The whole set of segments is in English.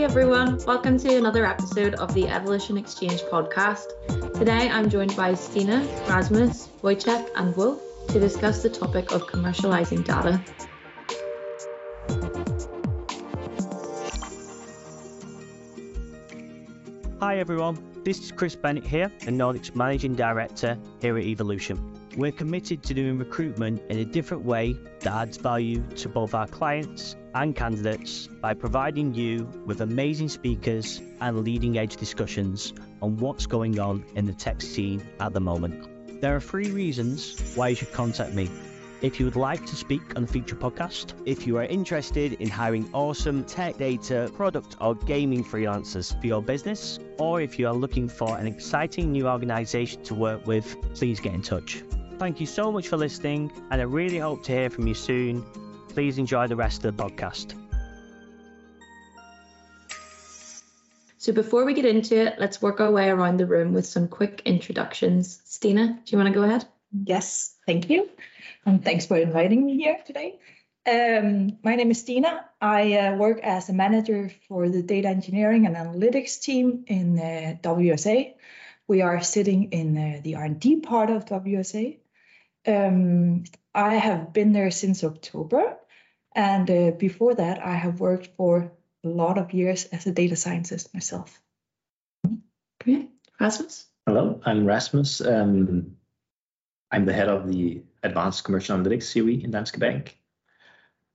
Hey everyone, welcome to another episode of the Evolution Exchange podcast. Today I'm joined by Stina, Rasmus, Wojciech, and Wolf to discuss the topic of commercializing data. Hi everyone, this is Chris Bennett here, a Nordics Managing Director here at Evolution. We're committed to doing recruitment in a different way that adds value to both our clients and candidates by providing you with amazing speakers and leading edge discussions on what's going on in the tech scene at the moment. There are three reasons why you should contact me. If you would like to speak on a future podcast, if you are interested in hiring awesome tech data, product, or gaming freelancers for your business, or if you are looking for an exciting new organization to work with, please get in touch. Thank you so much for listening, and I really hope to hear from you soon. Please enjoy the rest of the podcast. So, before we get into it, let's work our way around the room with some quick introductions. Stina, do you want to go ahead? Yes, thank you. And thanks for inviting me here today. Um, my name is Stina. I uh, work as a manager for the data engineering and analytics team in uh, WSA. We are sitting in uh, the R&D part of WSA. Um, I have been there since October. And uh, before that, I have worked for a lot of years as a data scientist myself. Great. Rasmus? Hello, I'm Rasmus. Um, I'm the head of the Advanced Commercial Analytics COE in Danske Bank.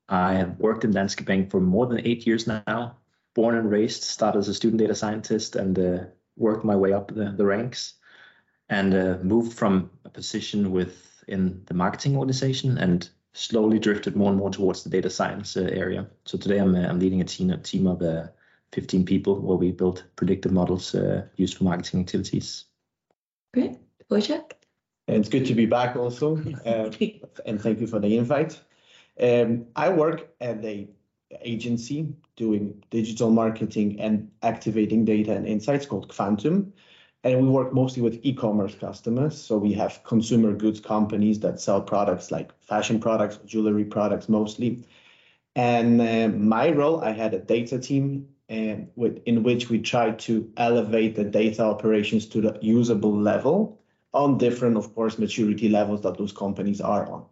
I have worked in Danske Bank for more than eight years now. Born and raised, started as a student data scientist and uh, worked my way up the, the ranks and uh, moved from a position within the marketing organization and slowly drifted more and more towards the data science uh, area. So today I'm, uh, I'm leading a team, a team of uh, 15 people where we build predictive models uh, used for marketing activities. Great. Wojciech? And it's good to be back also. Uh, and thank you for the invite. Um, I work at a agency doing digital marketing and activating data and insights called Kvantum. And we work mostly with e-commerce customers. So we have consumer goods companies that sell products like fashion products, jewelry products mostly. And uh, my role, I had a data team uh, with, in which we tried to elevate the data operations to the usable level on different, of course, maturity levels that those companies are on.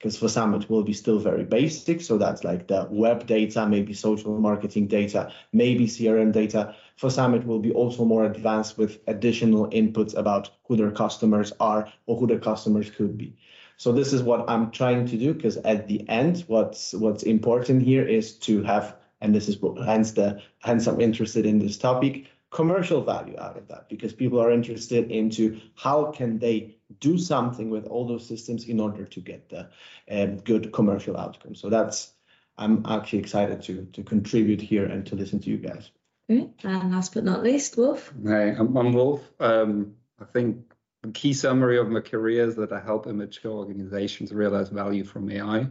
Because for some, it will be still very basic. So that's like the web data, maybe social marketing data, maybe CRM data. For some, it will be also more advanced with additional inputs about who their customers are or who their customers could be. So this is what I'm trying to do because at the end, what's what's important here is to have, and this is hence the hence I'm interested in this topic, commercial value out of that because people are interested into how can they do something with all those systems in order to get the um, good commercial outcome. So that's I'm actually excited to to contribute here and to listen to you guys. Great. And last but not least, Wolf. Hey, I'm, I'm Wolf. Um, I think the key summary of my career is that I help immature organizations realize value from AI.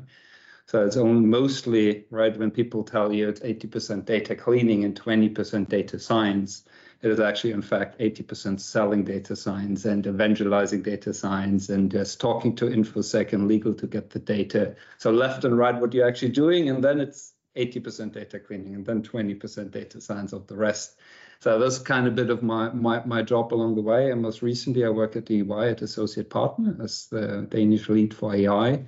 So it's only mostly right when people tell you it's 80% data cleaning and 20% data science. It is actually, in fact, 80% selling data science and evangelizing data science and just talking to InfoSec and legal to get the data. So left and right, what you're actually doing, and then it's 80% data cleaning and then 20% data science of the rest. So that's kind of a bit of my, my, my job along the way. And most recently, I work at EY at Associate Partner as the Danish lead for AI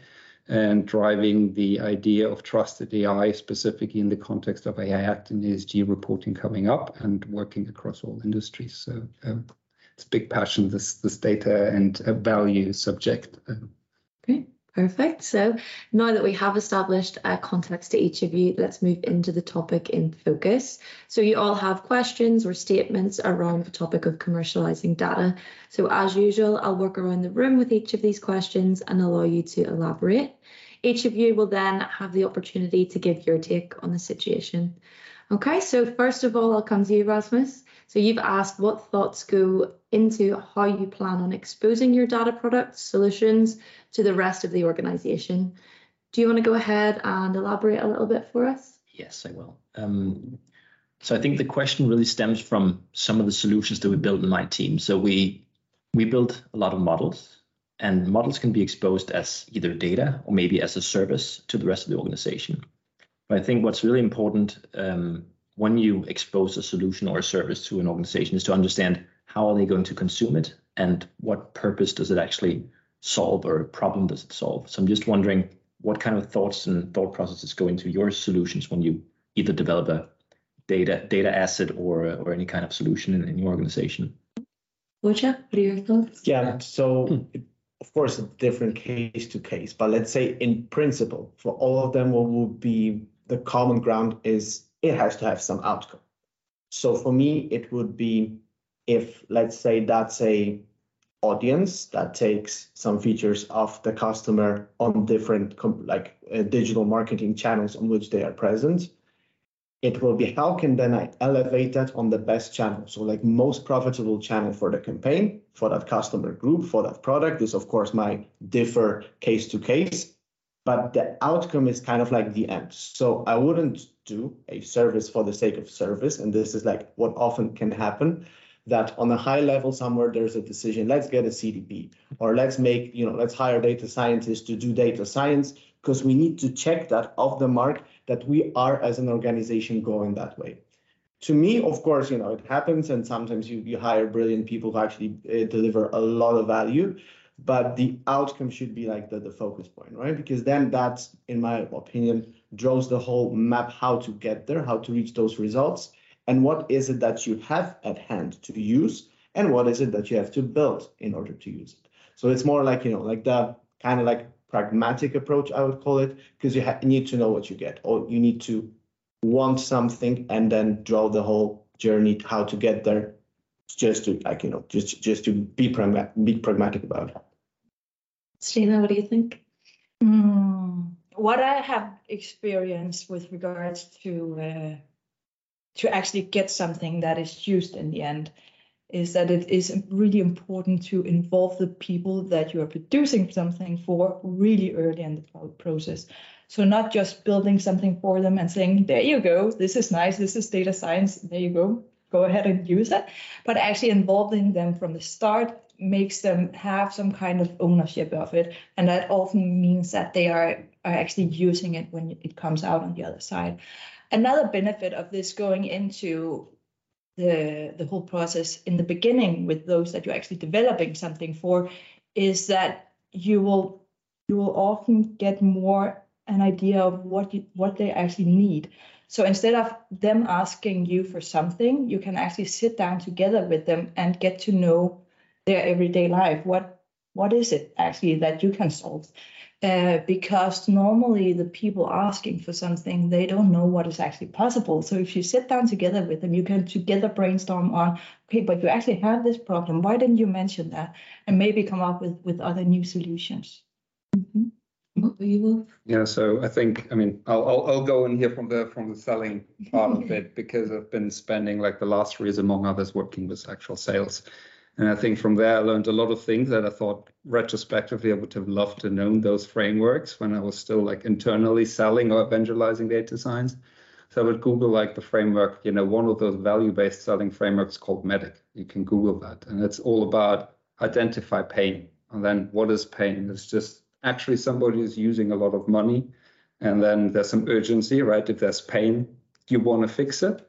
and driving the idea of trusted AI, specifically in the context of AI Act and ESG reporting coming up and working across all industries. So um, it's a big passion, this, this data and uh, value subject. Um, okay. Perfect. So now that we have established a context to each of you, let's move into the topic in focus. So you all have questions or statements around the topic of commercializing data. So as usual, I'll work around the room with each of these questions and allow you to elaborate. Each of you will then have the opportunity to give your take on the situation. Okay, so first of all, I'll come to you, Rasmus. So you've asked what thoughts go into how you plan on exposing your data products, solutions to the rest of the organization. Do you want to go ahead and elaborate a little bit for us? Yes, I will. Um, so I think the question really stems from some of the solutions that we built in my team. So we we build a lot of models, and models can be exposed as either data or maybe as a service to the rest of the organization. But I think what's really important um, when you expose a solution or a service to an organization is to understand how are they going to consume it and what purpose does it actually solve or problem does it solve. So I'm just wondering what kind of thoughts and thought processes go into your solutions when you either develop a data data asset or or any kind of solution in, in your organization. Wojciech, what are your thoughts? Yeah, so of course, a different case to case, but let's say in principle, for all of them, what would be the common ground is it has to have some outcome. So for me, it would be if, let's say, that's a audience that takes some features of the customer on different like uh, digital marketing channels on which they are present it will be how can then I elevate that on the best channel? So like most profitable channel for the campaign, for that customer group, for that product. This of course might differ case to case, but the outcome is kind of like the end. So I wouldn't do a service for the sake of service. And this is like what often can happen that on a high level somewhere there's a decision, let's get a CDP or let's make, you know, let's hire data scientists to do data science because we need to check that off the mark that we are as an organization going that way. To me, of course, you know, it happens and sometimes you, you hire brilliant people who actually uh, deliver a lot of value, but the outcome should be like the, the focus point, right? Because then that's, in my opinion, draws the whole map how to get there, how to reach those results, and what is it that you have at hand to use, and what is it that you have to build in order to use it. So it's more like, you know, like the kind of like pragmatic approach, I would call it, because you need to know what you get, or you need to want something and then draw the whole journey how to get there, just to like you know, just just to be pragmatic, be pragmatic about it. Stina, what do you think? Mm, what I have experienced with regards to uh, to actually get something that is used in the end is that it is really important to involve the people that you are producing something for really early in the process. So not just building something for them and saying, there you go, this is nice, this is data science, there you go, go ahead and use it, but actually involving them from the start makes them have some kind of ownership of it. And that often means that they are, are actually using it when it comes out on the other side. Another benefit of this going into the the whole process in the beginning with those that you're actually developing something for is that you will you will often get more an idea of what you, what they actually need so instead of them asking you for something you can actually sit down together with them and get to know their everyday life what what is it actually that you can solve? Uh, because normally the people asking for something they don't know what is actually possible. So if you sit down together with them you can together brainstorm on okay but you actually have this problem. Why didn't you mention that? And maybe come up with with other new solutions. Mm-hmm. Yeah, so I think I mean I'll, I'll, I'll go in here from the from the selling part of it because I've been spending like the last three years among others working with actual sales, and I think from there, I learned a lot of things that I thought retrospectively I would have loved to know those frameworks when I was still like internally selling or evangelizing data science. So I would Google like the framework, you know, one of those value-based selling frameworks called MEDDIC. You can Google that. And it's all about identify pain. And then what is pain? It's just actually somebody is using a lot of money. And then there's some urgency, right? If there's pain, you want to fix it.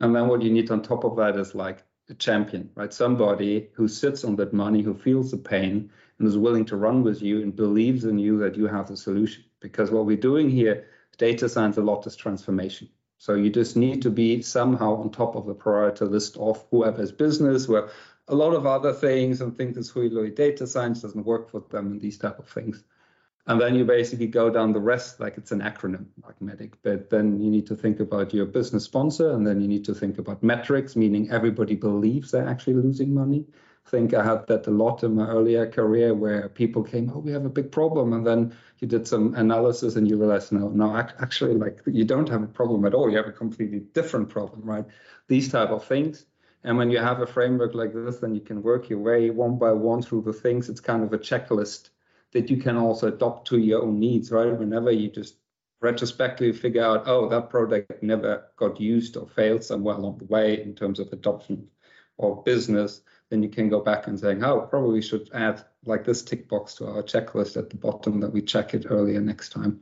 And then what you need on top of that is like a champion, right? Somebody who sits on that money, who feels the pain, and is willing to run with you and believes in you that you have the solution. Because what we're doing here, data science, a lot is transformation. So you just need to be somehow on top of the priority list of whoever's business, where a lot of other things and think this really data science doesn't work for them and these type of things. And then you basically go down the rest like it's an acronym, like MEDDIC. But then you need to think about your business sponsor, and then you need to think about metrics, meaning everybody believes they're actually losing money. I think I had that a lot in my earlier career where people came, oh, we have a big problem. And then you did some analysis and you realize, no, no, actually, like you don't have a problem at all. You have a completely different problem, right? These type of things. And when you have a framework like this, then you can work your way one by one through the things. It's kind of a checklist that you can also adopt to your own needs, right? Whenever you just retrospectively figure out, oh, that product never got used or failed somewhere along the way in terms of adoption or business, then you can go back and saying, oh, probably should add like this tick box to our checklist at the bottom that we check it earlier next time.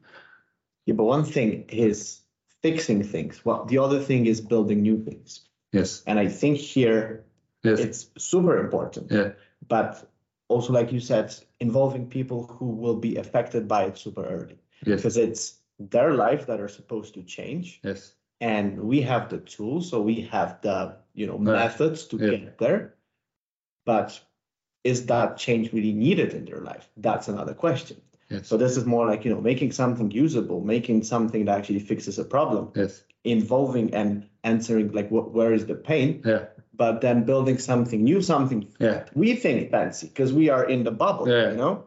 Yeah, but one thing is fixing things. Well, the other thing is building new things. Yes. And I think here Yes. it's super important. Yeah. But also, like you said, involving people who will be affected by it super early Yes. because it's their life that are supposed to change. Yes. And we have the tools, so we have the you know Right. methods to Yeah. get there. But is that change really needed in their life? That's another question. Yes. So this is more like you know making something usable, making something that actually fixes a problem, Yes. involving and answering like what where is the pain, Yeah. But then building something new, something Yeah. we think fancy because we are in the bubble, Yeah. you know.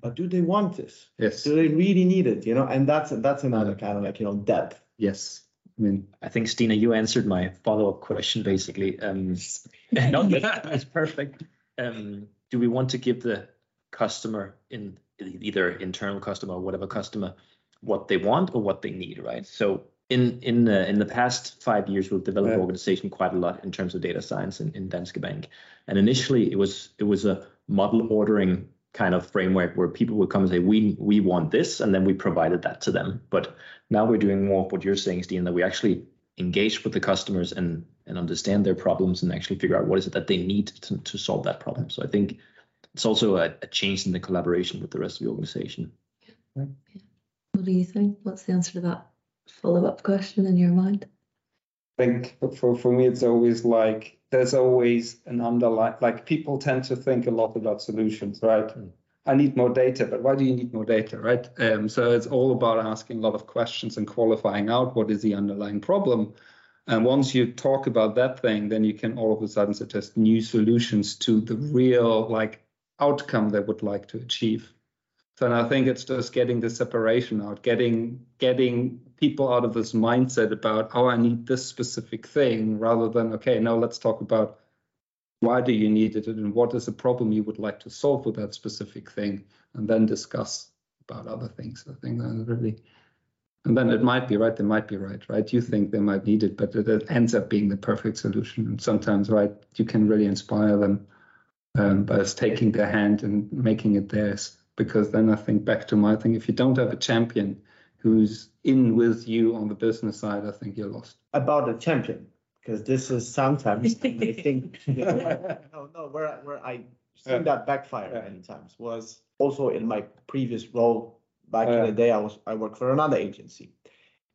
But do they want this? Yes. Do they really need it? You know, and that's that's another kind of like you know depth. Yes. I mean, I think Stina, you answered my follow-up question basically. Um, no, it's perfect. Um, do we want to give the customer in either internal customer or whatever customer what they want or what they need, right? So in in the in the past five years, we've developed Yeah. organization quite a lot in terms of data science in, in Danske Bank. And initially, it was it was a model ordering kind of framework where people would come and say, "We we want this," and then we provided that to them. But now we're doing more of what you're saying, Stina, that we actually engage with the customers and and understand their problems and actually figure out what is it that they need to, to solve that problem. So I think it's also a, a change in the collaboration with the rest of the organization. What do you think? What's the answer to that follow-up question in your mind? I think for, for me it's always like there's always an underlying like people tend to think a lot about solutions right? I need more data but why do you need more data right? Um, so it's all about asking a lot of questions and qualifying out what is the underlying problem. And once you talk about that thing then you can all of a sudden suggest new solutions to the real like outcome they would like to achieve. So and I think it's just getting the separation out, getting getting people out of this mindset about oh I need this specific thing rather than okay now let's talk about why do you need it and what is the problem you would like to solve with that specific thing and then discuss about other things. I think that's really and then it might be right, they might be right, right? You think they might need it, but it, ends up being the perfect solution. And sometimes, right, you can really inspire them um, by taking their hand and making it theirs because then I think back to my thing, if you don't have a champion who's in with you on the business side, I think you're lost. About the champion, because this is sometimes I think no no where I- where I seen Yeah. that backfire Yeah. many times was also in my previous role back Yeah. in the day I was I worked for another agency.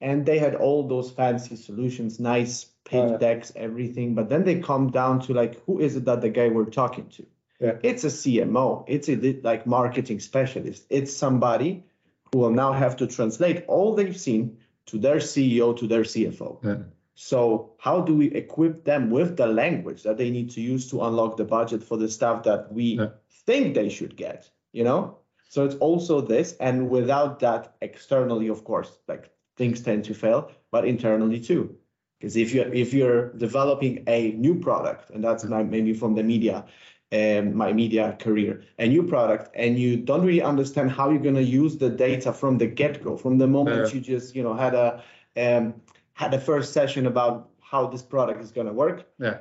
And they had all those fancy solutions, nice page Yeah. decks, everything, but then they come down to like who is it that the guy we're talking to? Yeah. It's a CMO, it's a like marketing specialist, it's somebody who will now have to translate all they've seen to their CEO, to their CFO. Yeah. So how do we equip them with the language that they need to use to unlock the budget for the stuff that we Yeah. think they should get, you know? So it's also this, and without that externally, of course, like things tend to fail, but internally too. Because if you're if you're developing a new product, and that's maybe from the media, um, my media career, a new product, and you don't really understand how you're going to use the data from the get-go, from the moment Yeah. you just you know had a um, had a first session about how this product is going to work. Yeah.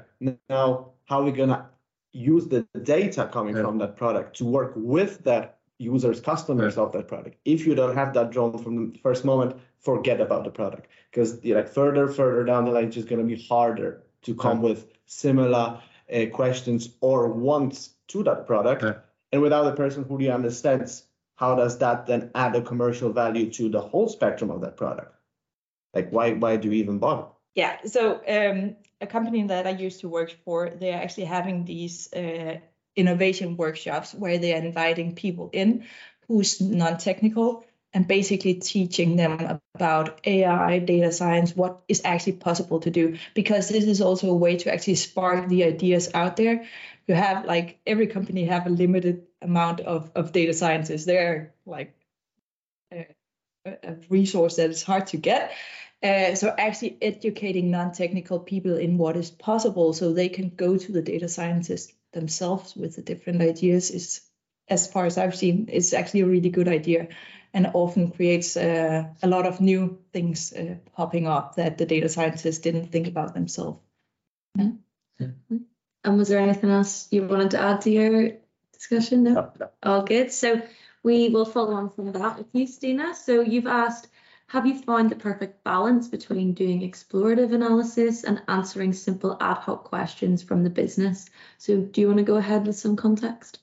Now, how we're going to use the data coming Yeah. from that product to work with that users, customers of that product. If you don't have that drawn from the first moment, forget about the product because like further, further down the line, it's just going to be harder to come with similar uh, questions or wants to that product. Yeah. And without a person who really understands how does that then add a commercial value to the whole spectrum of that product? Like why why do you even bother? Yeah, so um, a company that I used to work for, they're actually having these uh, innovation workshops where they are inviting people in who's non-technical and basically teaching them about AI, data science, what is actually possible to do. Because this is also a way to actually spark the ideas out there. You have like every company have a limited amount of, of data scientists. They're like a, a resource that is hard to get. Uh, so actually educating non-technical people in what is possible so they can go to the data scientists themselves with the different ideas is as far as i've seen it's actually a really good idea and often creates uh, a lot of new things uh, popping up that the data scientists didn't think about themselves And was there anything else you wanted to add to your discussion? No? No, no. All good. So we will follow on from that with you, Stina. So you've asked, have you found the perfect balance between doing explorative analysis and answering simple ad hoc questions from the business? So do you want to go ahead with some context?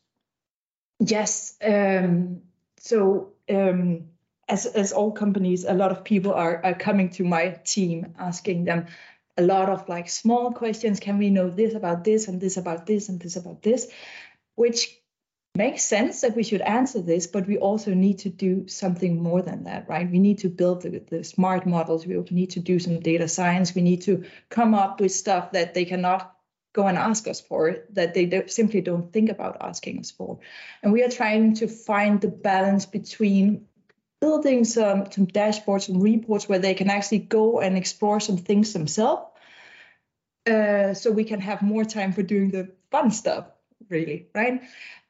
Yes. Um, so um, as as all companies, a lot of people are, are coming to my team asking them a lot of like small questions. Can we know this about this and this about this and this about this? Which makes sense that we should answer this, but we also need to do something more than that, right? We need to build the, the smart models. We need to do some data science. We need to come up with stuff that they cannot go and ask us for that they don't, simply don't think about asking us for. And we are trying to find the balance between building some, some dashboards and reports where they can actually go and explore some things themselves. Uh, so we can have more time for doing the fun stuff, really, right?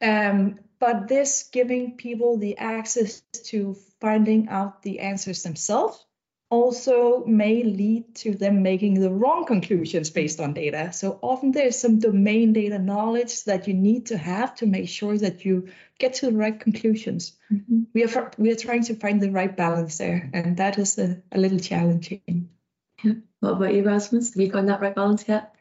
Um, but this giving people the access to finding out the answers themselves also may lead to them making the wrong conclusions based on data. So often there's some domain data knowledge that you need to have to make sure that you get to the right conclusions. Mm-hmm. We are we are trying to find the right balance there, and that is a, a little challenging. Yeah. What about you, Rasmus? Have you found that right balance yet?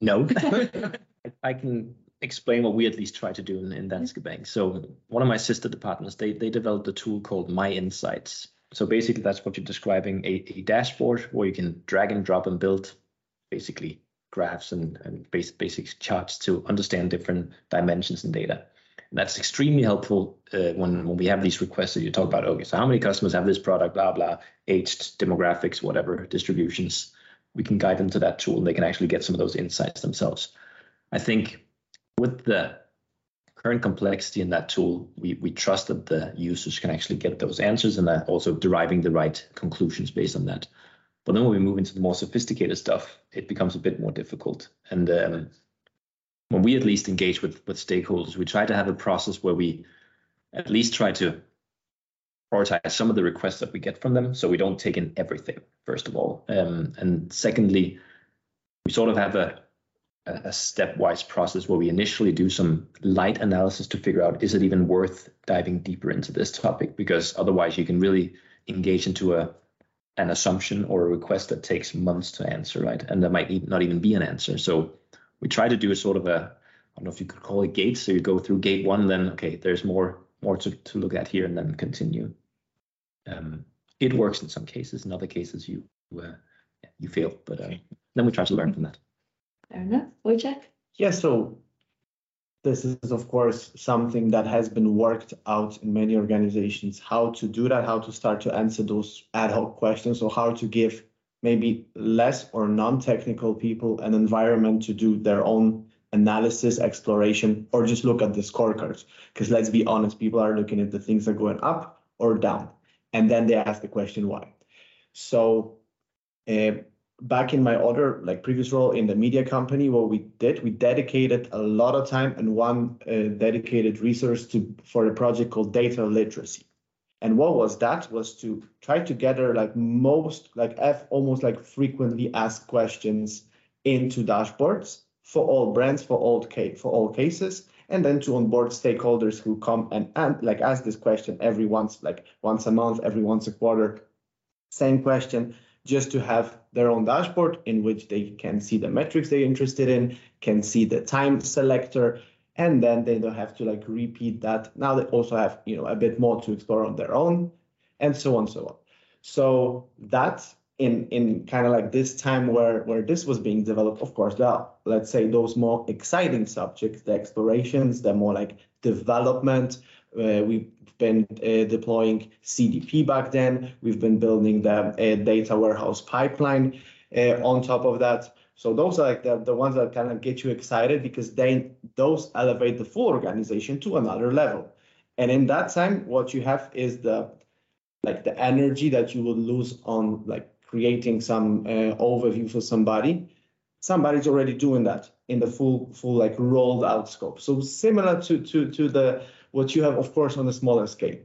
No. I can explain what we at least try to do in, in Danske Bank. So one of my sister departments, they they developed a tool called My Insights so basically, that's what you're describing a, a dashboard where you can drag and drop and build basically graphs and, and basic, basic charts to understand different dimensions in data. And that's extremely helpful uh, when, when we have these requests that you talk about. Okay, so how many customers have this product, blah, blah, aged demographics, whatever, distributions. We can guide them to that tool and they can actually get some of those insights themselves. I think with the current complexity in that tool, we, we trust that the users can actually get those answers and that also deriving the right conclusions based on that. But then when we move into the more sophisticated stuff, it becomes a bit more difficult. And um, when we at least engage with, with stakeholders, we try to have a process where we at least try to prioritize some of the requests that we get from them so we don't take in everything, first of all. Um, and secondly, we sort of have a a stepwise process where we initially do some light analysis to figure out is it even worth diving deeper into this topic? Because otherwise you can really engage into a an assumption or a request that takes months to answer right? And there might not even be an answer. So we try to do a sort of a i don't know if you could call it gates so you go through gate one then okay there's more more to, to look at here and then continue. Um, it works in some cases. In other cases you uh, you fail. But uh, then we try to learn from that Fair enough. Wojciech? Yeah, so this is of course something that has been worked out in many organizations how to do that how to start to answer those ad hoc questions or how to give maybe less or non-technical people an environment to do their own analysis exploration or just look at the scorecards because let's be honest people are looking at the things that are going up or down and then they ask the question why so uh, back in my other like previous role in the media company what we did we dedicated a lot of time and one uh, dedicated resource to for a project called data literacy. And what was that was to try to gather like most like f almost like frequently asked questions into dashboards for all brands for all case for all cases and then to onboard stakeholders who come and, and like ask this question every once like once a month every once a quarter. Same question just to have their own dashboard in which they can see the metrics they're interested in, can see the time selector, and then they don't have to like repeat that. Now they also have, you know, a bit more to explore on their own, and so on, so on. So that in in kind of like this time where where this was being developed, of course, there let's say those more exciting subjects, the explorations, the more like development. Uh, we've been uh, deploying CDP back then. We've been building the uh, data warehouse pipeline uh, on top of that. So those are like the, the ones that kind of get you excited because then those elevate the full organization to another level. And in that time, what you have is the like the energy that you would lose on like creating some uh, overview for somebody. Somebody's already doing that in the full full like rolled out scope. So similar to to to the what you have, of course, on a smaller scale.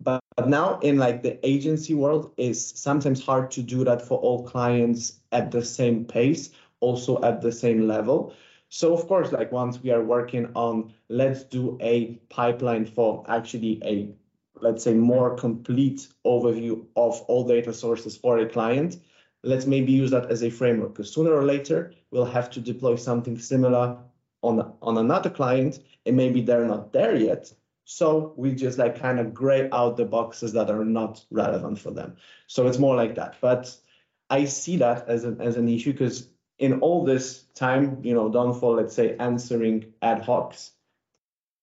But, but now in like the agency world, is sometimes hard to do that for all clients at the same pace, also at the same level. So of course, like once we are working on, let's do a pipeline for actually a let's say, more complete overview of all data sources for a client, let's maybe use that as a framework because sooner or later we'll have to deploy something similar on, on another client and maybe they're not there yet. So we just like kind of gray out the boxes that are not relevant for them. So it's more like that. But I see that as an, as an issue because in all this time, you know, Dawnfall, let's say, answering ad hocs,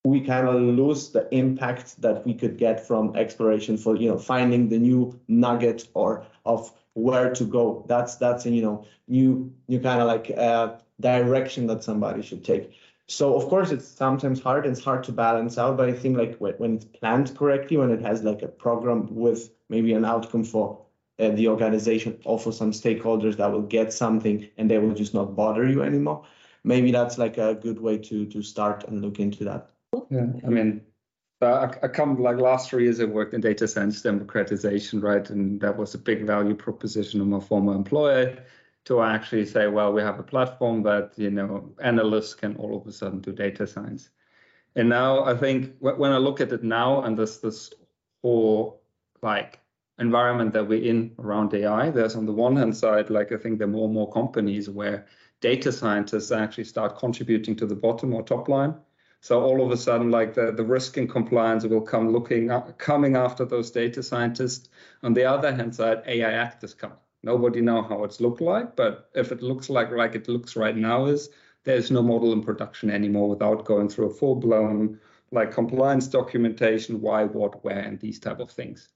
we kind of lose the impact that we could get from exploration for, you know, finding the new nugget or of where to go. That's that's a, you know new new kind of like uh, direction that somebody should take. So of course it's sometimes hard and it's hard to balance out, but I think like when it's planned correctly, when it has like a program with maybe an outcome for uh, the organization, also some stakeholders that will get something and they will just not bother you anymore. Maybe that's like a good way to to start and look into that. Yeah, I mean, I, I come like last three years I worked in data science democratization, right? And that was a big value proposition of my former employer to actually say, well, we have a platform that you know analysts can all of a sudden do data science. And now I think when I look at it now and this this whole like environment that we're in around AI, there's on the one hand side, like I think there are more and more companies where data scientists actually start contributing to the bottom or top line so all of a sudden, like the, the risk and compliance will come looking coming after those data scientists. On the other hand side, AI actors come. Nobody know how it's look like, but if it looks like like it looks right now, is there's no model in production anymore without going through a full blown like compliance documentation, why, what, where, and these type of things.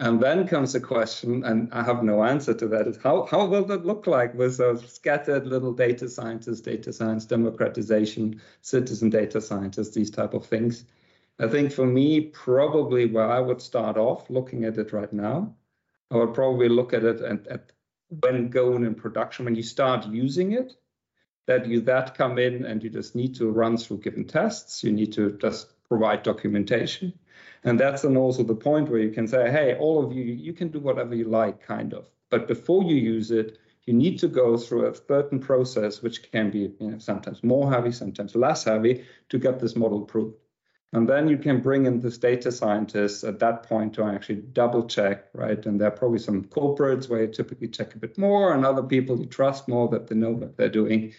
And then comes the question, and I have no answer to that, is how, how will that look like with those scattered little data scientists, data science democratization, citizen data scientists, these type of things. I think for me, probably where I would start off looking at it right now, I would probably look at it at, at when going in production, when you start using it, that you that come in and you just need to run through given tests, you need to just provide documentation and that's then also the point where you can say, hey, all of you, you can do whatever you like, kind of. But before you use it, you need to go through a certain process, which can be you know, sometimes more heavy, sometimes less heavy, to get this model approved. And then you can bring in this data scientists at that point to actually double check, right? And there are probably some corporates where you typically check a bit more, and other people you trust more that they know what they're doing.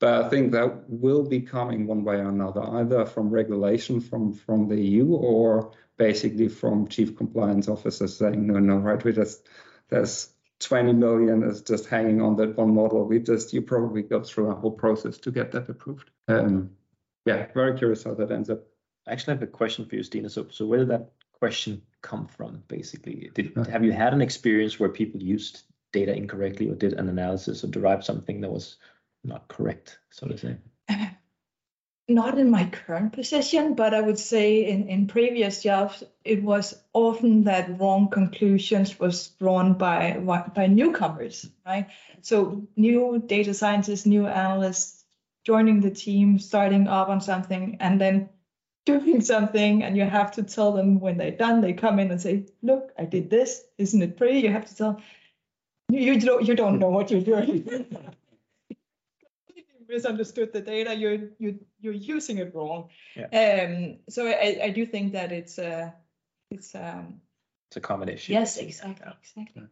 But I think that will be coming one way or another, either from regulation from, from the EU or basically from chief compliance officers saying, no, no, right, we just, there's 20 million is just hanging on that one model. We just, you probably go through a whole process to get that approved. Um, yeah, very curious how that ends up. I actually have a question for you, Stina. So, so where did that question come from, basically? Did, have you had an experience where people used data incorrectly or did an analysis or derived something that was not correct, so to say? Not in my current position, but I would say in, in previous jobs, it was often that wrong conclusions was drawn by by newcomers, right? So new data scientists, new analysts joining the team, starting up on something, and then doing something, and you have to tell them when they're done. They come in and say, "Look, I did this. Isn't it pretty?" You have to tell. You, you don't you don't know what you're doing. misunderstood the data, you're you you're using it wrong. Yeah. Um, so I, I do think that it's a it's um it's a common issue. Yes, exactly, exactly.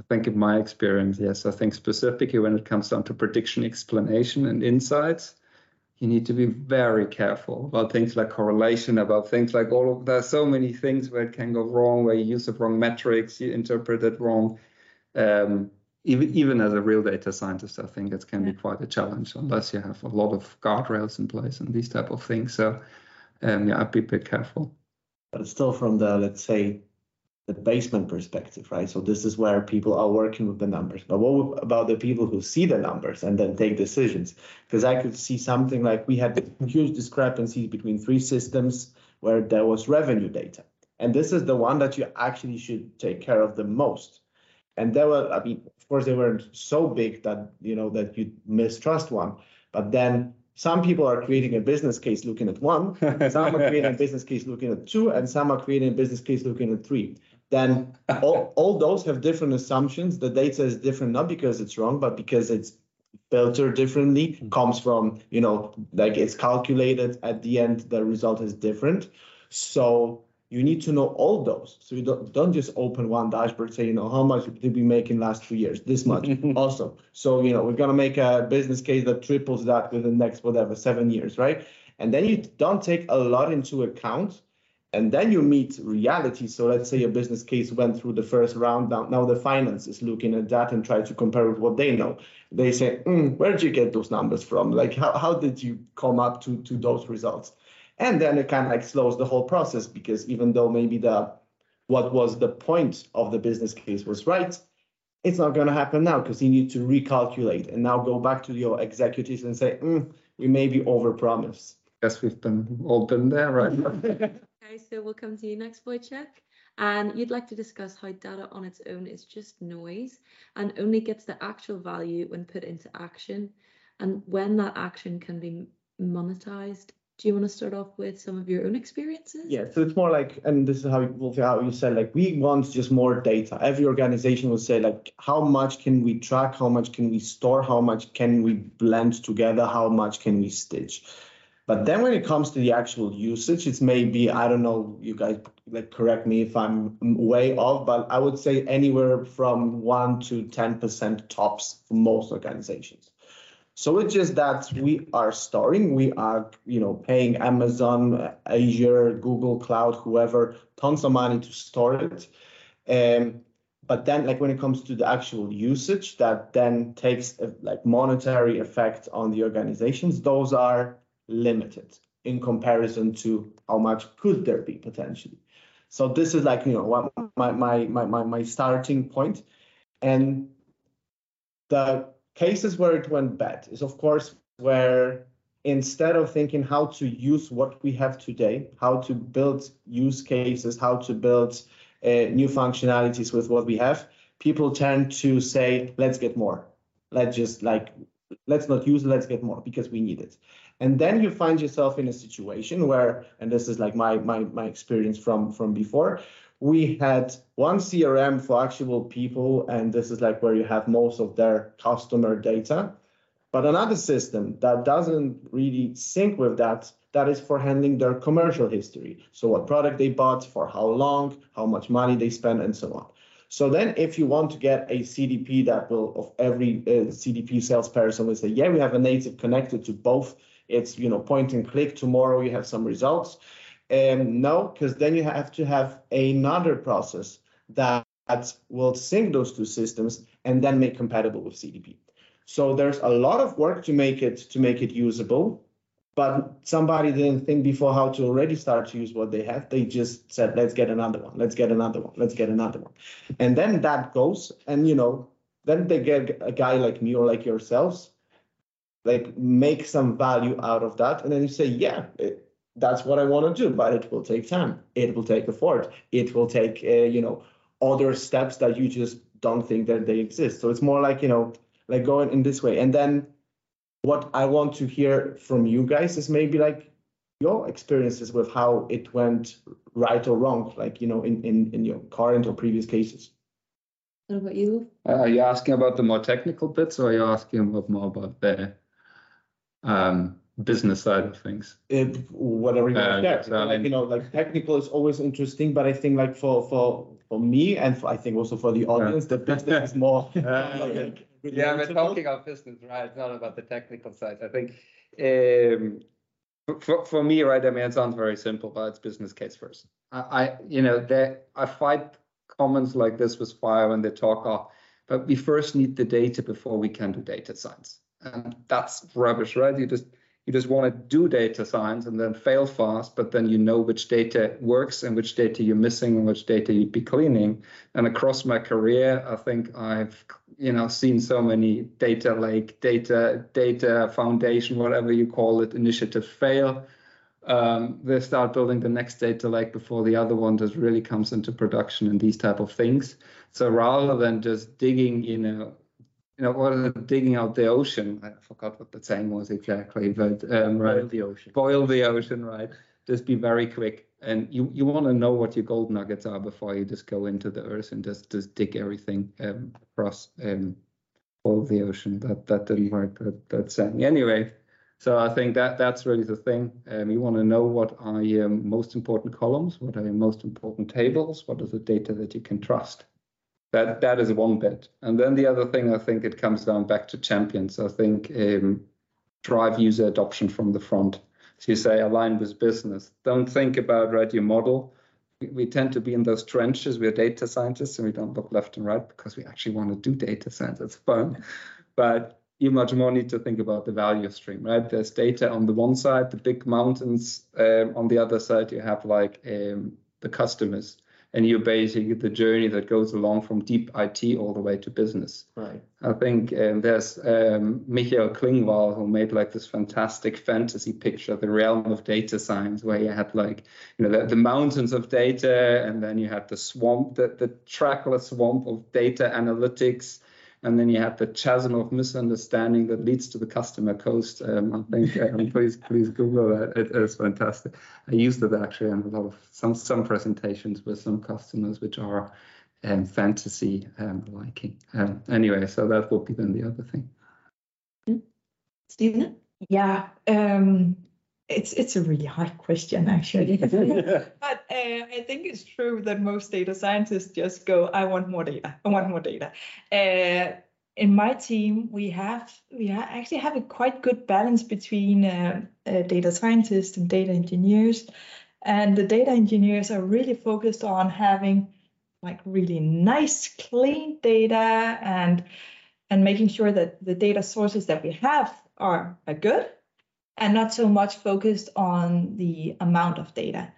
I think in my experience, yes, I think specifically when it comes down to prediction, explanation, and insights, you need to be very careful about things like correlation, about things like all of there's so many things where it can go wrong, where you use the wrong metrics, you interpret it wrong. Um, even even as a real data scientist, I think it can yeah. be quite a challenge unless you have a lot of guardrails in place and these type of things. So um, yeah, I'd be a bit careful. But it's still from the let's say the basement perspective, right? So this is where people are working with the numbers. But what about the people who see the numbers and then take decisions? Because I could see something like we had huge discrepancies between three systems where there was revenue data. And this is the one that you actually should take care of the most. And there were, I mean, of course, they weren't so big that you know that you mistrust one. But then some people are creating a business case looking at one, some are creating a business case looking at two, and some are creating a business case looking at three. Then all, all those have different assumptions. The data is different not because it's wrong, but because it's filtered differently. Mm-hmm. Comes from you know like it's calculated at the end. The result is different. So you need to know all those. So you don't, don't just open one dashboard, say, you know, how much did we make in last two years? This much. awesome. So, you know, we're going to make a business case that triples that within the next, whatever, seven years, right? And then you don't take a lot into account. And then you meet reality. So let's say a business case went through the first round. Now, now the finance is looking at that and try to compare with what they know. They say, mm, where did you get those numbers from? Like, how, how did you come up to, to those results? And then it kind of like slows the whole process because even though maybe the what was the point of the business case was right it's not going to happen now because you need to recalculate and now go back to your executives and say mm, we maybe overpromise. Yes we've been all been there right? Okay so we'll come to you next Wojciech. And you'd like to discuss how data on its own is just noise and only gets the actual value when put into action and when that action can be monetized do you want to start off with some of your own experiences? Yeah, so it's more like, and this is how you, how you said, like we want just more data. Every organization will say, like, how much can we track? How much can we store? How much can we blend together? How much can we stitch? But then when it comes to the actual usage, it's maybe, I don't know, you guys like correct me if I'm way off, but I would say anywhere from one to 10% tops for most organizations. So it's just that we are storing, we are, you know, paying Amazon, Azure, Google Cloud, whoever, tons of money to store it. Um, but then, like when it comes to the actual usage, that then takes a, like monetary effect on the organizations. Those are limited in comparison to how much could there be potentially. So this is like you know my my my my, my starting point, and the cases where it went bad is, of course, where instead of thinking how to use what we have today, how to build use cases, how to build uh, new functionalities with what we have, people tend to say, let's get more. Let's just like, let's not use let's get more because we need it. And then you find yourself in a situation where, and this is like my my my experience from from before, we had one CRM for actual people, and this is like where you have most of their customer data. But another system that doesn't really sync with that, that is for handling their commercial history. So what product they bought, for how long, how much money they spent, and so on. So then if you want to get a CDP that will, of every uh, CDP salesperson will say, yeah, we have a native connected to both. It's, you know, point and click. Tomorrow you have some results. Um, no, because then you have to have another process that will sync those two systems and then make compatible with CDP. So there's a lot of work to make it to make it usable, but somebody didn't think before how to already start to use what they have. They just said, let's get another one, let's get another one, let's get another one. And then that goes, and you know, then they get a guy like me or like yourselves, like make some value out of that. And then you say, yeah, it, that's what I want to do, but it will take time. It will take effort. It will take, uh, you know, other steps that you just don't think that they exist. So it's more like, you know, like going in this way. And then what I want to hear from you guys is maybe like your experiences with how it went right or wrong, like, you know, in, in, in your current or previous cases. What about you? Uh, are you asking about the more technical bits or are you asking about more about the um, business side of things. It, whatever you want Uh, to so, I like, mean- you know, like technical is always interesting, but I think like for for for me and for, I think also for the audience, the business is more. like, Yeah, we're talking about business, right? It's not about the technical side. I think um, for, for me, right? I mean, it sounds very simple, but it's business case first. I, I you know, there I fight comments like this with Fire when they talk, oh, but we first need the data before we can do data science, and that's rubbish, right? You just you just want to do data science and then fail fast, but then you know which data works and which data you're missing and which data you'd be cleaning. And across my career, I think I've you know seen so many data lake, data data foundation, whatever you call it, initiatives fail. Um, they start building the next data lake before the other one just really comes into production and these type of things. So rather than just digging, you know, you know, what digging out the ocean? I forgot what the saying was exactly, but um, right, Boil the ocean. boil the ocean, right? Just be very quick, and you you want to know what your gold nuggets are before you just go into the earth and just just dig everything um, across um, boil the ocean. That that didn't work. That that saying anyway. So I think that that's really the thing. Um, you want to know what are your most important columns, what are your most important tables, what is the data that you can trust. That that is one bit. And then the other thing, I think it comes down back to champions. I think um, drive user adoption from the front. So you say align with business. Don't think about right your model. We, we tend to be in those trenches. We're data scientists and we don't look left and right because we actually want to do data science. It's fun, but you much more need to think about the value stream, right? There's data on the one side, the big mountains. Um, on the other side, you have like um, the customers and you're basically the journey that goes along from deep IT all the way to business. Right. I think um, there's um, Michael Klingvall who made like this fantastic fantasy picture, the realm of data science, where you had like you know the, the mountains of data, and then you had the swamp, the, the trackless swamp of data analytics, and then you have the chasm of misunderstanding that leads to the customer coast. Um, I think um, please please Google that. It is fantastic. I used it actually in a lot of some some presentations with some customers, which are um, fantasy um, liking. Um, anyway, so that would be then the other thing. Stina? Yeah, um, it's it's a really hard question actually. but uh, I think it's true that most data scientists just go, "I want more data. I want more data." Uh, in my team, we have we actually have a quite good balance between uh, uh, data scientists and data engineers, and the data engineers are really focused on having like really nice, clean data and and making sure that the data sources that we have are, are good and not so much focused on the amount of data.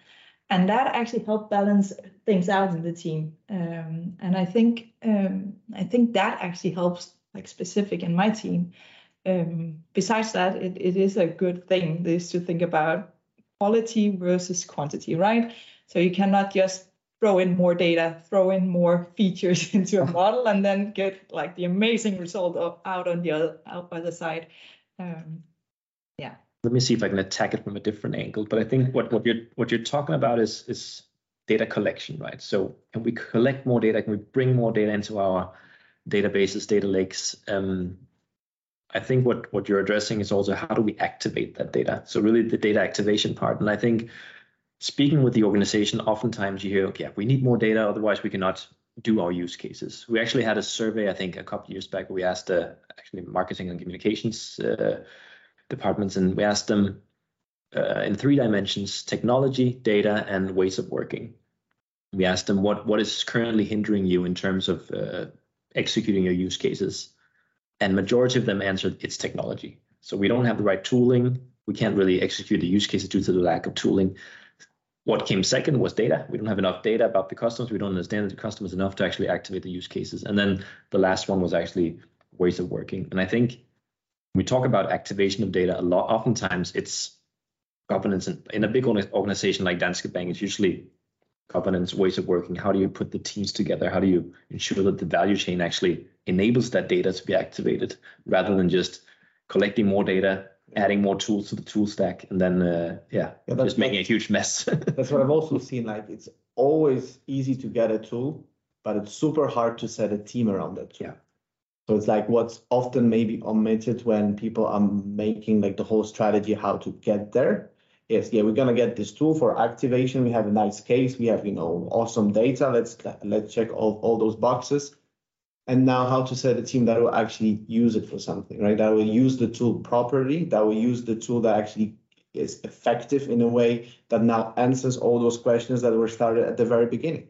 And that actually helped balance things out in the team. Um, and I think um, I think that actually helps, like specific in my team. Um, besides that, it, it is a good thing is to think about quality versus quantity, right? So you cannot just throw in more data, throw in more features into a model, and then get like the amazing result of, out on the other, other side. Um, yeah let me see if I can attack it from a different angle. But I think what, what you're what you're talking about is is data collection, right? So can we collect more data? Can we bring more data into our databases, data lakes? Um, I think what what you're addressing is also how do we activate that data? So really the data activation part. And I think speaking with the organization, oftentimes you hear, okay, we need more data, otherwise we cannot do our use cases. We actually had a survey, I think, a couple years back. We asked uh, actually marketing and communications. Uh, departments and we asked them uh, in three dimensions technology data and ways of working. We asked them what what is currently hindering you in terms of uh, executing your use cases? And majority of them answered it's technology. So we don't have the right tooling. We can't really execute the use cases due to the lack of tooling. What came second was data. We don't have enough data about the customers. We don't understand the customers enough to actually activate the use cases. And then the last one was actually ways of working. And i think we talk about activation of data a lot. Oftentimes, it's governance. In, in a big organization like Danske Bank, it's usually governance, ways of working. How do you put the teams together? How do you ensure that the value chain actually enables that data to be activated rather than just collecting more data, adding more tools to the tool stack, and then uh, yeah, yeah just making a huge mess. that's what I've also seen. Like it's always easy to get a tool, but it's super hard to set a team around that tool. Yeah. So it's like what's often maybe omitted when people are making like the whole strategy how to get there is yeah we're gonna get this tool for activation. We have a nice case. We have you know awesome data. Let's let's check all, all those boxes. And now how to set a team that will actually use it for something, right? That will use the tool properly. That will use the tool that actually is effective in a way that now answers all those questions that were started at the very beginning.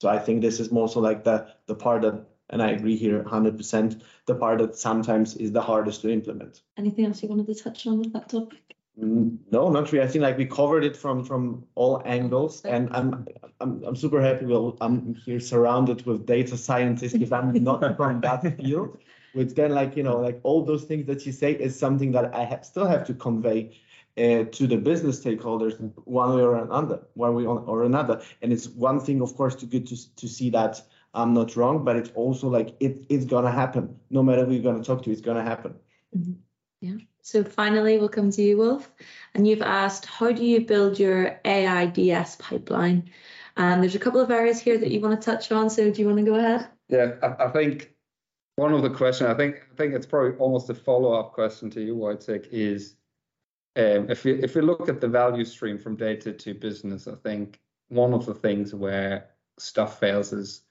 So I think this is more so like the the part that and I agree here 100%. The part that sometimes is the hardest to implement. Anything else you wanted to touch on with that topic? Mm, no, not really. I think like we covered it from from all angles, and I'm I'm I'm super happy. Well, I'm here surrounded with data scientists because I'm not from that field. Which then, like you know, like all those things that you say is something that I have, still have to convey uh, to the business stakeholders one way or another, one way or another. And it's one thing, of course, to good to to see that I'm not wrong, but it's also like it, it's gonna happen. No matter who you're gonna talk to, it's gonna happen. Mm-hmm. Yeah. So finally, we'll come to you, Wolf. And you've asked, how do you build your AIDS pipeline? And there's a couple of areas here that you want to touch on. So do you want to go ahead? Yeah, I, I think one of the questions, I think I think it's probably almost a follow-up question to you, Wojciech, is um, if we if we look at the value stream from data to business, I think one of the things where stuff fails is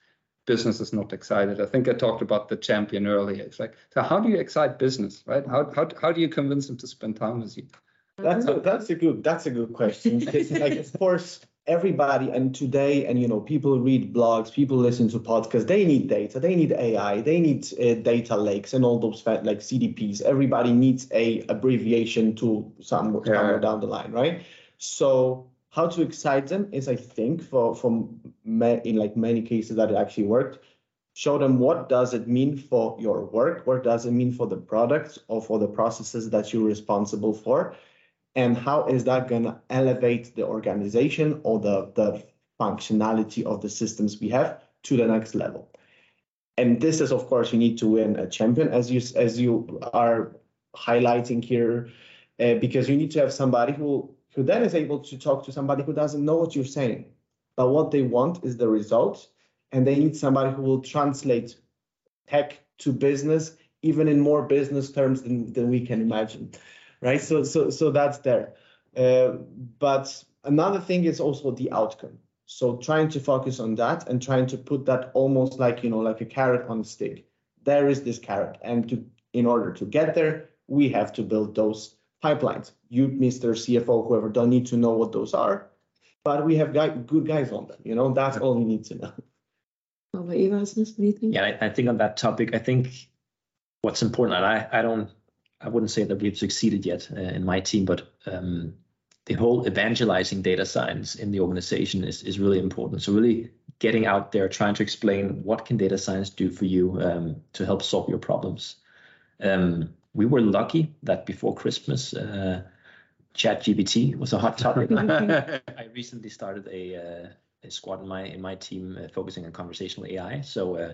business is not excited. I think I talked about the champion earlier. It's like, so how do you excite business, right? How how how do you convince them to spend time with you? That's a, that's a good that's a good question. Because like of course everybody and today and you know people read blogs, people listen to podcasts. They need data, they need AI, they need uh, data lakes and all those like CDPs. Everybody needs a abbreviation to some, Yeah. somewhere down the line, right? So how to excite them is I think for from in like many cases that it actually worked. Show them what does it mean for your work, what does it mean for the products or for the processes that you're responsible for, and how is that going to elevate the organization or the, the functionality of the systems we have to the next level and this is of course you need to win a champion as you as you are highlighting here uh, because you need to have somebody who who then is able to talk to somebody who doesn't know what you're saying. But what they want is the result and they need somebody who will translate tech to business even in more business terms than, than we can imagine right? So so so that's there. Uh, but another thing is also the outcome. So trying to focus on that and trying to put that almost like you know like a carrot on a stick. There is this carrot and to in order to get there we have to build those pipelines you mr cfo whoever don't need to know what those are but we have got good guys on them you know that's all we need to know What about you, Rasmus? What do you think? Yeah, I, I think on that topic, I think what's important, and I, I don't, I wouldn't say that we've succeeded yet uh, in my team, but um, the whole evangelizing data science in the organization is, is really important. So really getting out there, trying to explain what can data science do for you um, to help solve your problems. Um, we were lucky that before Christmas, uh, ChatGPT was a hot topic. I recently started a, uh, a squad in my in my team uh, focusing on conversational AI. So uh,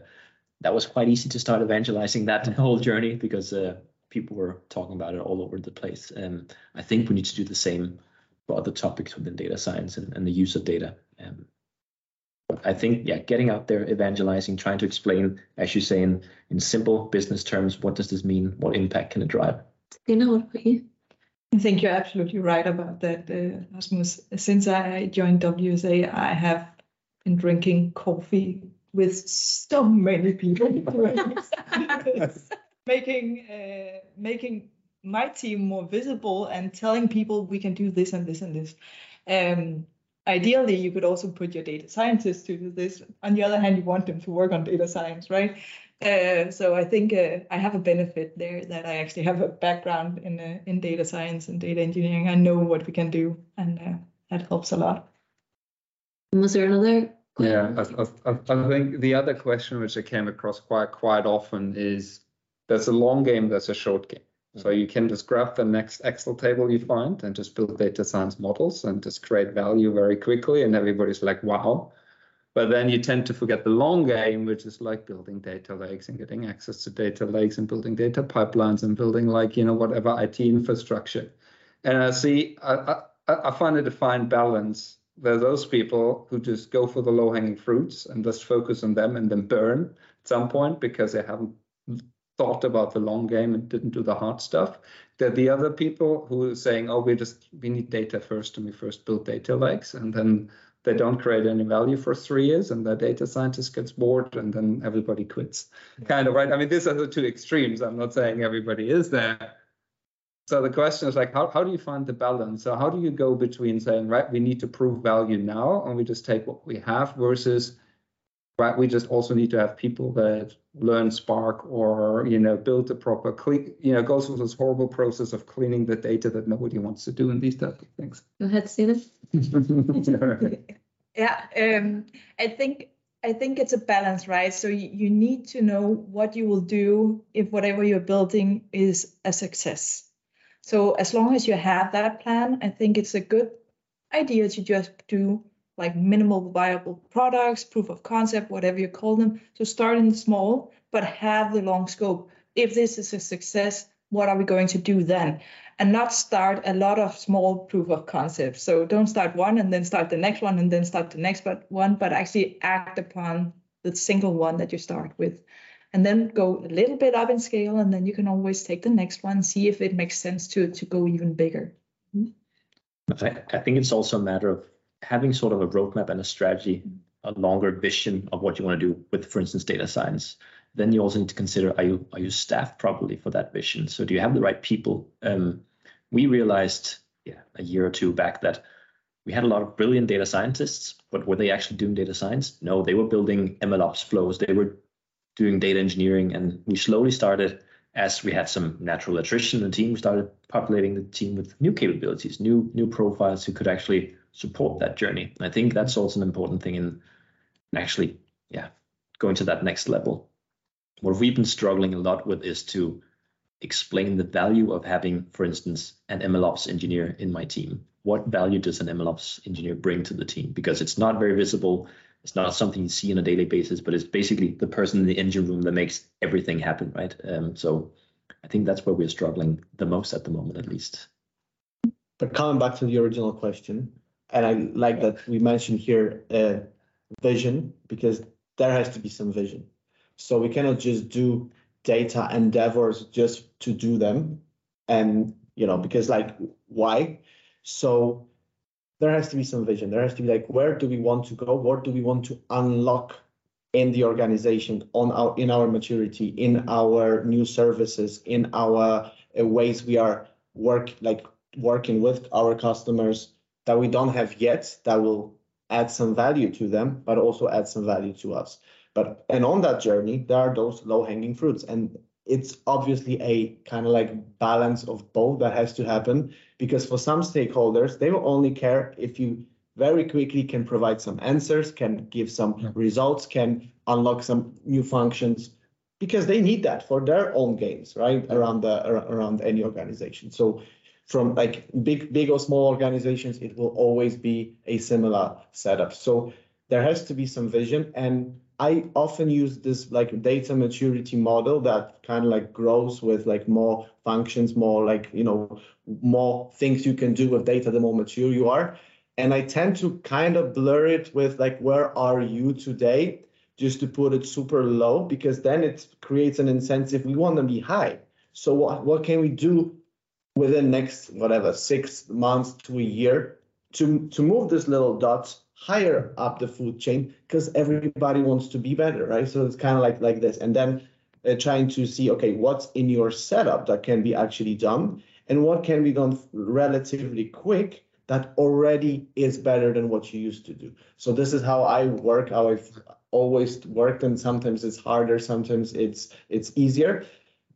that was quite easy to start evangelizing that whole journey because uh, people were talking about it all over the place. Um, I think we need to do the same for other topics within data science and, and the use of data. Um, but I think, yeah, getting out there, evangelizing, trying to explain, as you say, in, in simple business terms, what does this mean? What impact can it drive? You know, what about you? I think you're absolutely right about that, uh, Rasmus. Since I joined WSA, I have been drinking coffee with so many people, making uh, making my team more visible and telling people we can do this and this and this. Um, ideally, you could also put your data scientists to do this. On the other hand, you want them to work on data science, right? Uh, so I think uh, I have a benefit there that I actually have a background in uh, in data science and data engineering. I know what we can do, and uh, that helps a lot. And was there another? Yeah, I, I, I think the other question which I came across quite quite often is there's a long game, there's a short game. So you can just grab the next Excel table you find and just build data science models and just create value very quickly, and everybody's like, wow. But then you tend to forget the long game, which is like building data lakes and getting access to data lakes and building data pipelines and building like you know whatever IT infrastructure. And I see, I I, I find it a fine balance. There are those people who just go for the low hanging fruits and just focus on them and then burn at some point because they haven't thought about the long game and didn't do the hard stuff. There are the other people who are saying, oh, we just we need data first and we first build data lakes and then they don't create any value for three years and the data scientist gets bored and then everybody quits. Kind of right. I mean, these are the two extremes. I'm not saying everybody is there. So the question is like, how, how do you find the balance? So how do you go between saying, right, we need to prove value now and we just take what we have versus right, we just also need to have people that learn Spark or, you know, build a proper clean, you know, go through this horrible process of cleaning the data that nobody wants to do in these type of things. Go ahead, Stina. Yeah, um, I think I think it's a balance, right? So you, you need to know what you will do if whatever you're building is a success. So as long as you have that plan, I think it's a good idea to just do like minimal viable products, proof of concept, whatever you call them. So start in small, but have the long scope. If this is a success, what are we going to do then? And not start a lot of small proof of concepts. So don't start one and then start the next one and then start the next but one, but actually act upon the single one that you start with. And then go a little bit up in scale, and then you can always take the next one, see if it makes sense to to go even bigger. I, I think it's also a matter of having sort of a roadmap and a strategy, a longer vision of what you want to do with, for instance, data science. Then you also need to consider are you are you staffed properly for that vision? So do you have the right people? Um, we realized yeah, a year or two back that we had a lot of brilliant data scientists, but were they actually doing data science? No, they were building MLOps flows. They were doing data engineering, and we slowly started as we had some natural attrition in the team, we started populating the team with new capabilities, new new profiles who could actually support that journey. I think that's also an important thing in actually, yeah, going to that next level. What we've been struggling a lot with is to explain the value of having, for instance, an MLOps engineer in my team. What value does an MLOps engineer bring to the team? Because it's not very visible. It's not something you see on a daily basis, but it's basically the person in the engine room that makes everything happen, right? Um, so I think that's where we're struggling the most at the moment, at least. But coming back to the original question, and I like that we mentioned here uh, vision because there has to be some vision. So we cannot just do data endeavors just to do them, and you know because like why? So there has to be some vision. There has to be like, where do we want to go? What do we want to unlock in the organization on our in our maturity, in our new services, in our uh, ways we are work like working with our customers that we don't have yet that will add some value to them, but also add some value to us. But and on that journey, there are those low hanging fruits, and it's obviously a kind of like balance of both that has to happen because for some stakeholders they will only care if you very quickly can provide some answers can give some yeah. results can unlock some new functions because they need that for their own games right around the around any organization so from like big big or small organizations it will always be a similar setup so there has to be some vision and I often use this like data maturity model that kind of like grows with like more functions, more like, you know, more things you can do with data the more mature you are. And I tend to kind of blur it with like, where are you today? Just to put it super low, because then it creates an incentive. We want to be high. So what, what can we do within next, whatever, six months to a year to, to move this little dots higher up the food chain because everybody wants to be better, right? So it's kind of like like this, and then uh, trying to see okay, what's in your setup that can be actually done, and what can be done relatively quick that already is better than what you used to do. So this is how I work. How I've always worked, and sometimes it's harder, sometimes it's it's easier.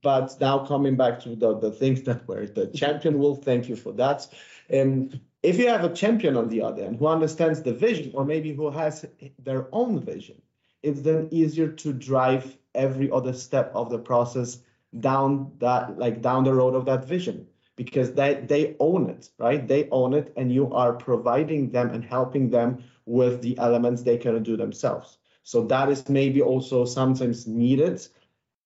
But now coming back to the, the things that were the champion will thank you for that. Um, if you have a champion on the other end who understands the vision, or maybe who has their own vision, it's then easier to drive every other step of the process down that like down the road of that vision because they they own it right they own it and you are providing them and helping them with the elements they can do themselves so that is maybe also sometimes needed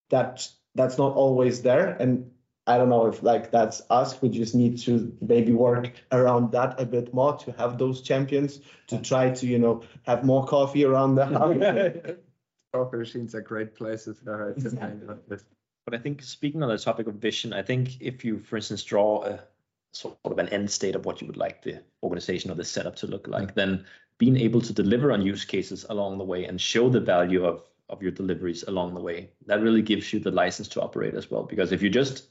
that that's not always there and I don't know if like that's us. We just need to maybe work around that a bit more to have those champions to try to you know have more coffee around the house. coffee machines are great places for But I think speaking on the topic of vision, I think if you, for instance, draw a sort of an end state of what you would like the organization or the setup to look like, then being able to deliver on use cases along the way and show the value of of your deliveries along the way, that really gives you the license to operate as well. Because if you just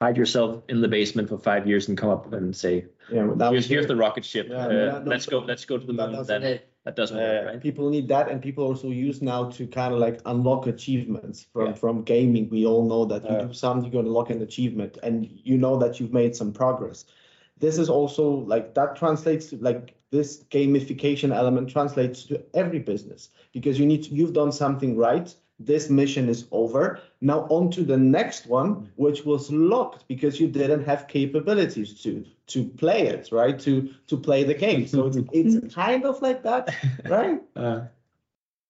hide yourself in the basement for five years and come up and say, yeah, here's, here's the rocket ship. Yeah, uh, let's go. Let's go to the moon. That doesn't, then, that doesn't work, uh, right? People need that, and people also use now to kind of like unlock achievements from yeah. from gaming. We all know that you do something, you're going to unlock an achievement, and you know that you've made some progress. This is also like that translates to like this gamification element translates to every business because you need to, you've done something right this mission is over. Now on to the next one, which was locked because you didn't have capabilities to to play it, right? To to play the game. So it's, it's kind of like that, right? Uh,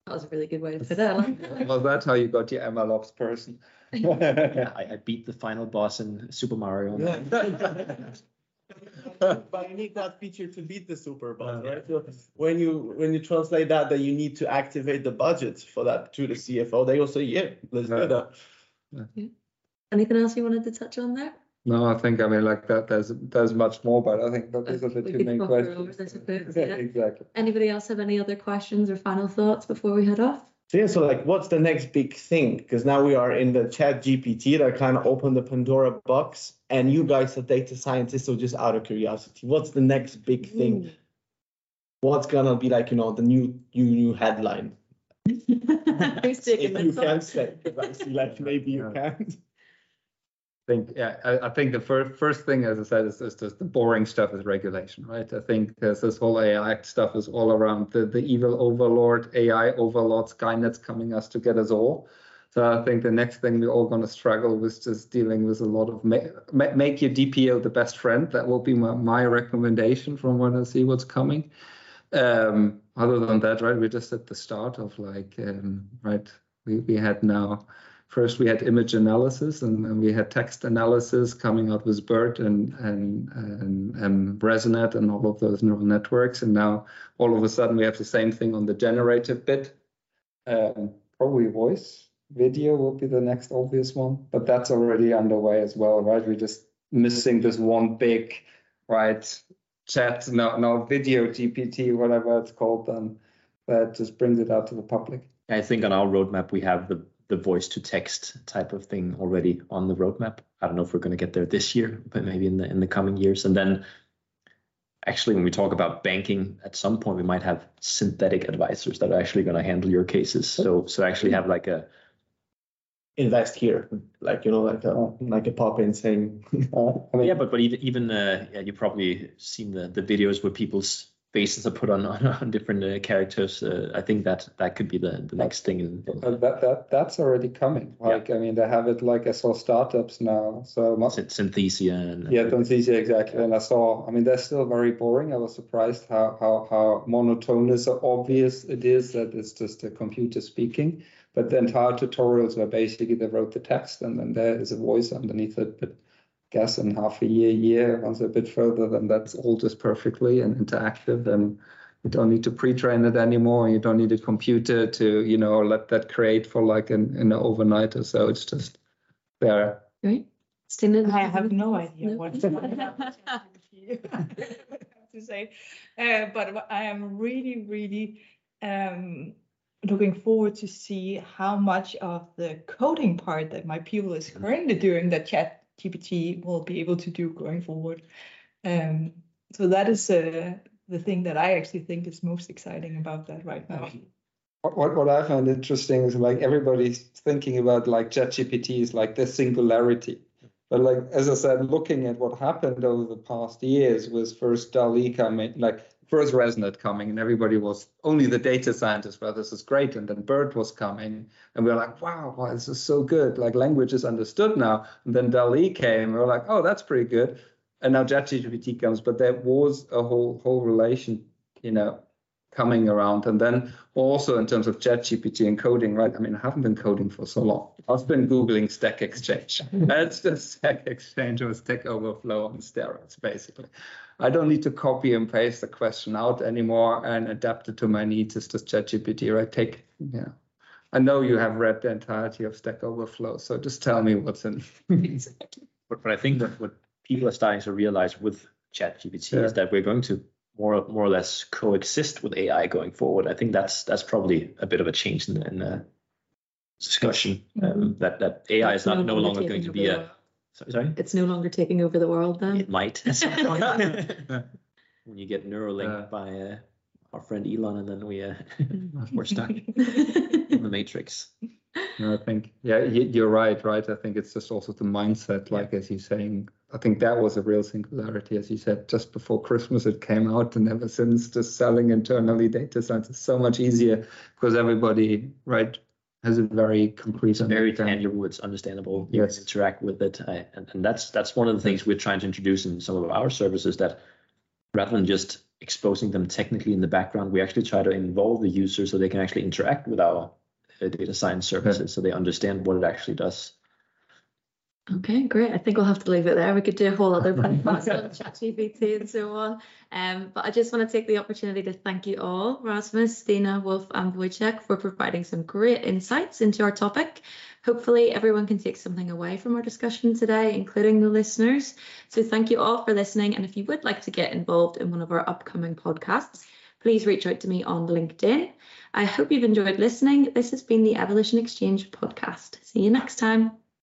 that was a really good way to put it. well, that's how you got your MLOps person. yeah, I, I, beat the final boss in Super Mario. Yeah. but you need that feature to beat the super boss, uh, right? So when you when you translate that, then you need to activate the budget for that to the CFO. They will say, yeah, let's do uh, that. Yeah. Anything else you wanted to touch on there? No, I think I mean like that. There's there's much more, but I think that these are the two main questions. those, suppose, Yeah, yeah. exactly. Anybody else have any other questions or final thoughts before we head off? So yeah, so like, what's the next big thing? Because now we are in the Chat GPT that kind of opened the Pandora box, and you guys are data scientists, so just out of curiosity, what's the next big thing? What's gonna be like, you know, the new new new headline? Who's taking If you can say, because I see like maybe you Yeah. can't. Think yeah I, I think the first first thing as I said is, is just the boring stuff is regulation right? I think there's this whole AI Act stuff is all around the the evil overlord AI overlord Skynet's coming us to get us all. So I think the next thing we're all going to struggle with just dealing with a lot of ma- ma- make your DPO the best friend. That will be my, my recommendation from what I see what's coming. Um other than that right we're just at the start of like um right we, we had now first we had image analysis and, we had text analysis coming out with BERT and, and, and, and ResNet and all of those neural networks. And now all of a sudden we have the same thing on the generative bit. Um, probably voice, video will be the next obvious one, but that's already underway as well, right? We're just missing this one big, right, chat, no, no, video GPT, whatever it's called, then that just brings it out to the public. I think on our roadmap we have the the voice to text type of thing already on the roadmap. I don't know if we're going to get there this year, but maybe in the in the coming years. And then actually when we talk about banking at some point we might have synthetic advisors that are actually going to handle your cases. So so actually have like a Invest here, like you know, like a like a pop in saying, I mean, yeah, but but even even uh, yeah, you probably seen the the videos where people's faces are put on on, on different uh, characters. Uh, I think that that could be the the next thing. In, in that that that's already coming. Like I mean, they have it like I saw startups now. So most, Synthesia and yeah, Synthesia exactly. And I saw. I mean, they're still very boring. I was surprised how how how monotonous or obvious it is that it's just a computer speaking. But the entire tutorials were basically they wrote the text and then there is a voice underneath it. But guess in half a year, year, once a bit further, then that's all just perfectly and interactive and. You don't need to pre-train it anymore. You don't need a computer to, you know, let that create for like an, an overnight or so. It's just there. Right? Stina, I have no idea No. what to say, uh, but I am really, really um, looking forward to see how much of the coding part that my pupil is currently doing that Chat GPT will be able to do going forward. Um, so that is uh, the thing that I actually think is most exciting about that right now. What, what I find interesting is like everybody's thinking about like ChatGPT is like the singularity. But like as I said, looking at what happened over the past years was first DALL-E coming, like first ResNet coming, and everybody was only the data scientists, well, this is great. And then BERT was coming, and we were like, wow, wow, this is so good. Like language is understood now. And then DALL-E came, we were like, oh, that's pretty good. And now ChatGPT comes, but there was a whole whole relation, you know, coming around. And then also in terms of ChatGPT and coding, right? I mean, I haven't been coding for so long. I've been Googling Stack Exchange. That's just Stack Exchange or Stack Overflow on steroids, basically. I don't need to copy and paste the question out anymore and adapt it to my needs. It's just ChatGPT, right? Take, yeah. I know you have read the entirety of Stack Overflow, so just tell me what's in. But, but I think what, what people are starting to realize with ChatGPT Yeah. is that we're going to more more or less coexist with AI going forward. I think that's that's probably a bit of a change in, in the discussion um, that that AI is not no longer going to be a sorry, sorry? It's no longer taking over the world then. it might at some point. when you get Neuralink Yeah. by uh, our friend Elon and then we uh, we're stuck in the matrix. No, I think yeah, you're right, right. I think it's just also the mindset, like as you're saying. I think that was a real singularity, as you said, just before Christmas it came out, and ever since, just selling internally data science is so much easier because everybody, right, has a very concrete, It's very tangible. It's understandable. You Yes. can interact with it, I, and, and that's that's one of the things we're trying to introduce in some of our services. That rather than just exposing them technically in the background, we actually try to involve the user so they can actually interact with our uh, data science services, so they understand what it actually does. Okay, great. I think we'll have to leave it there. We could do a whole other podcast on ChatGPT and so on. Um, but I just want to take the opportunity to thank you all, Rasmus, Stina, Wolf, and Wojciech, for providing some great insights into our topic. Hopefully, everyone can take something away from our discussion today, including the listeners. So, thank you all for listening. And if you would like to get involved in one of our upcoming podcasts, please reach out to me on LinkedIn. I hope you've enjoyed listening. This has been the Evolution Exchange podcast. See you next time.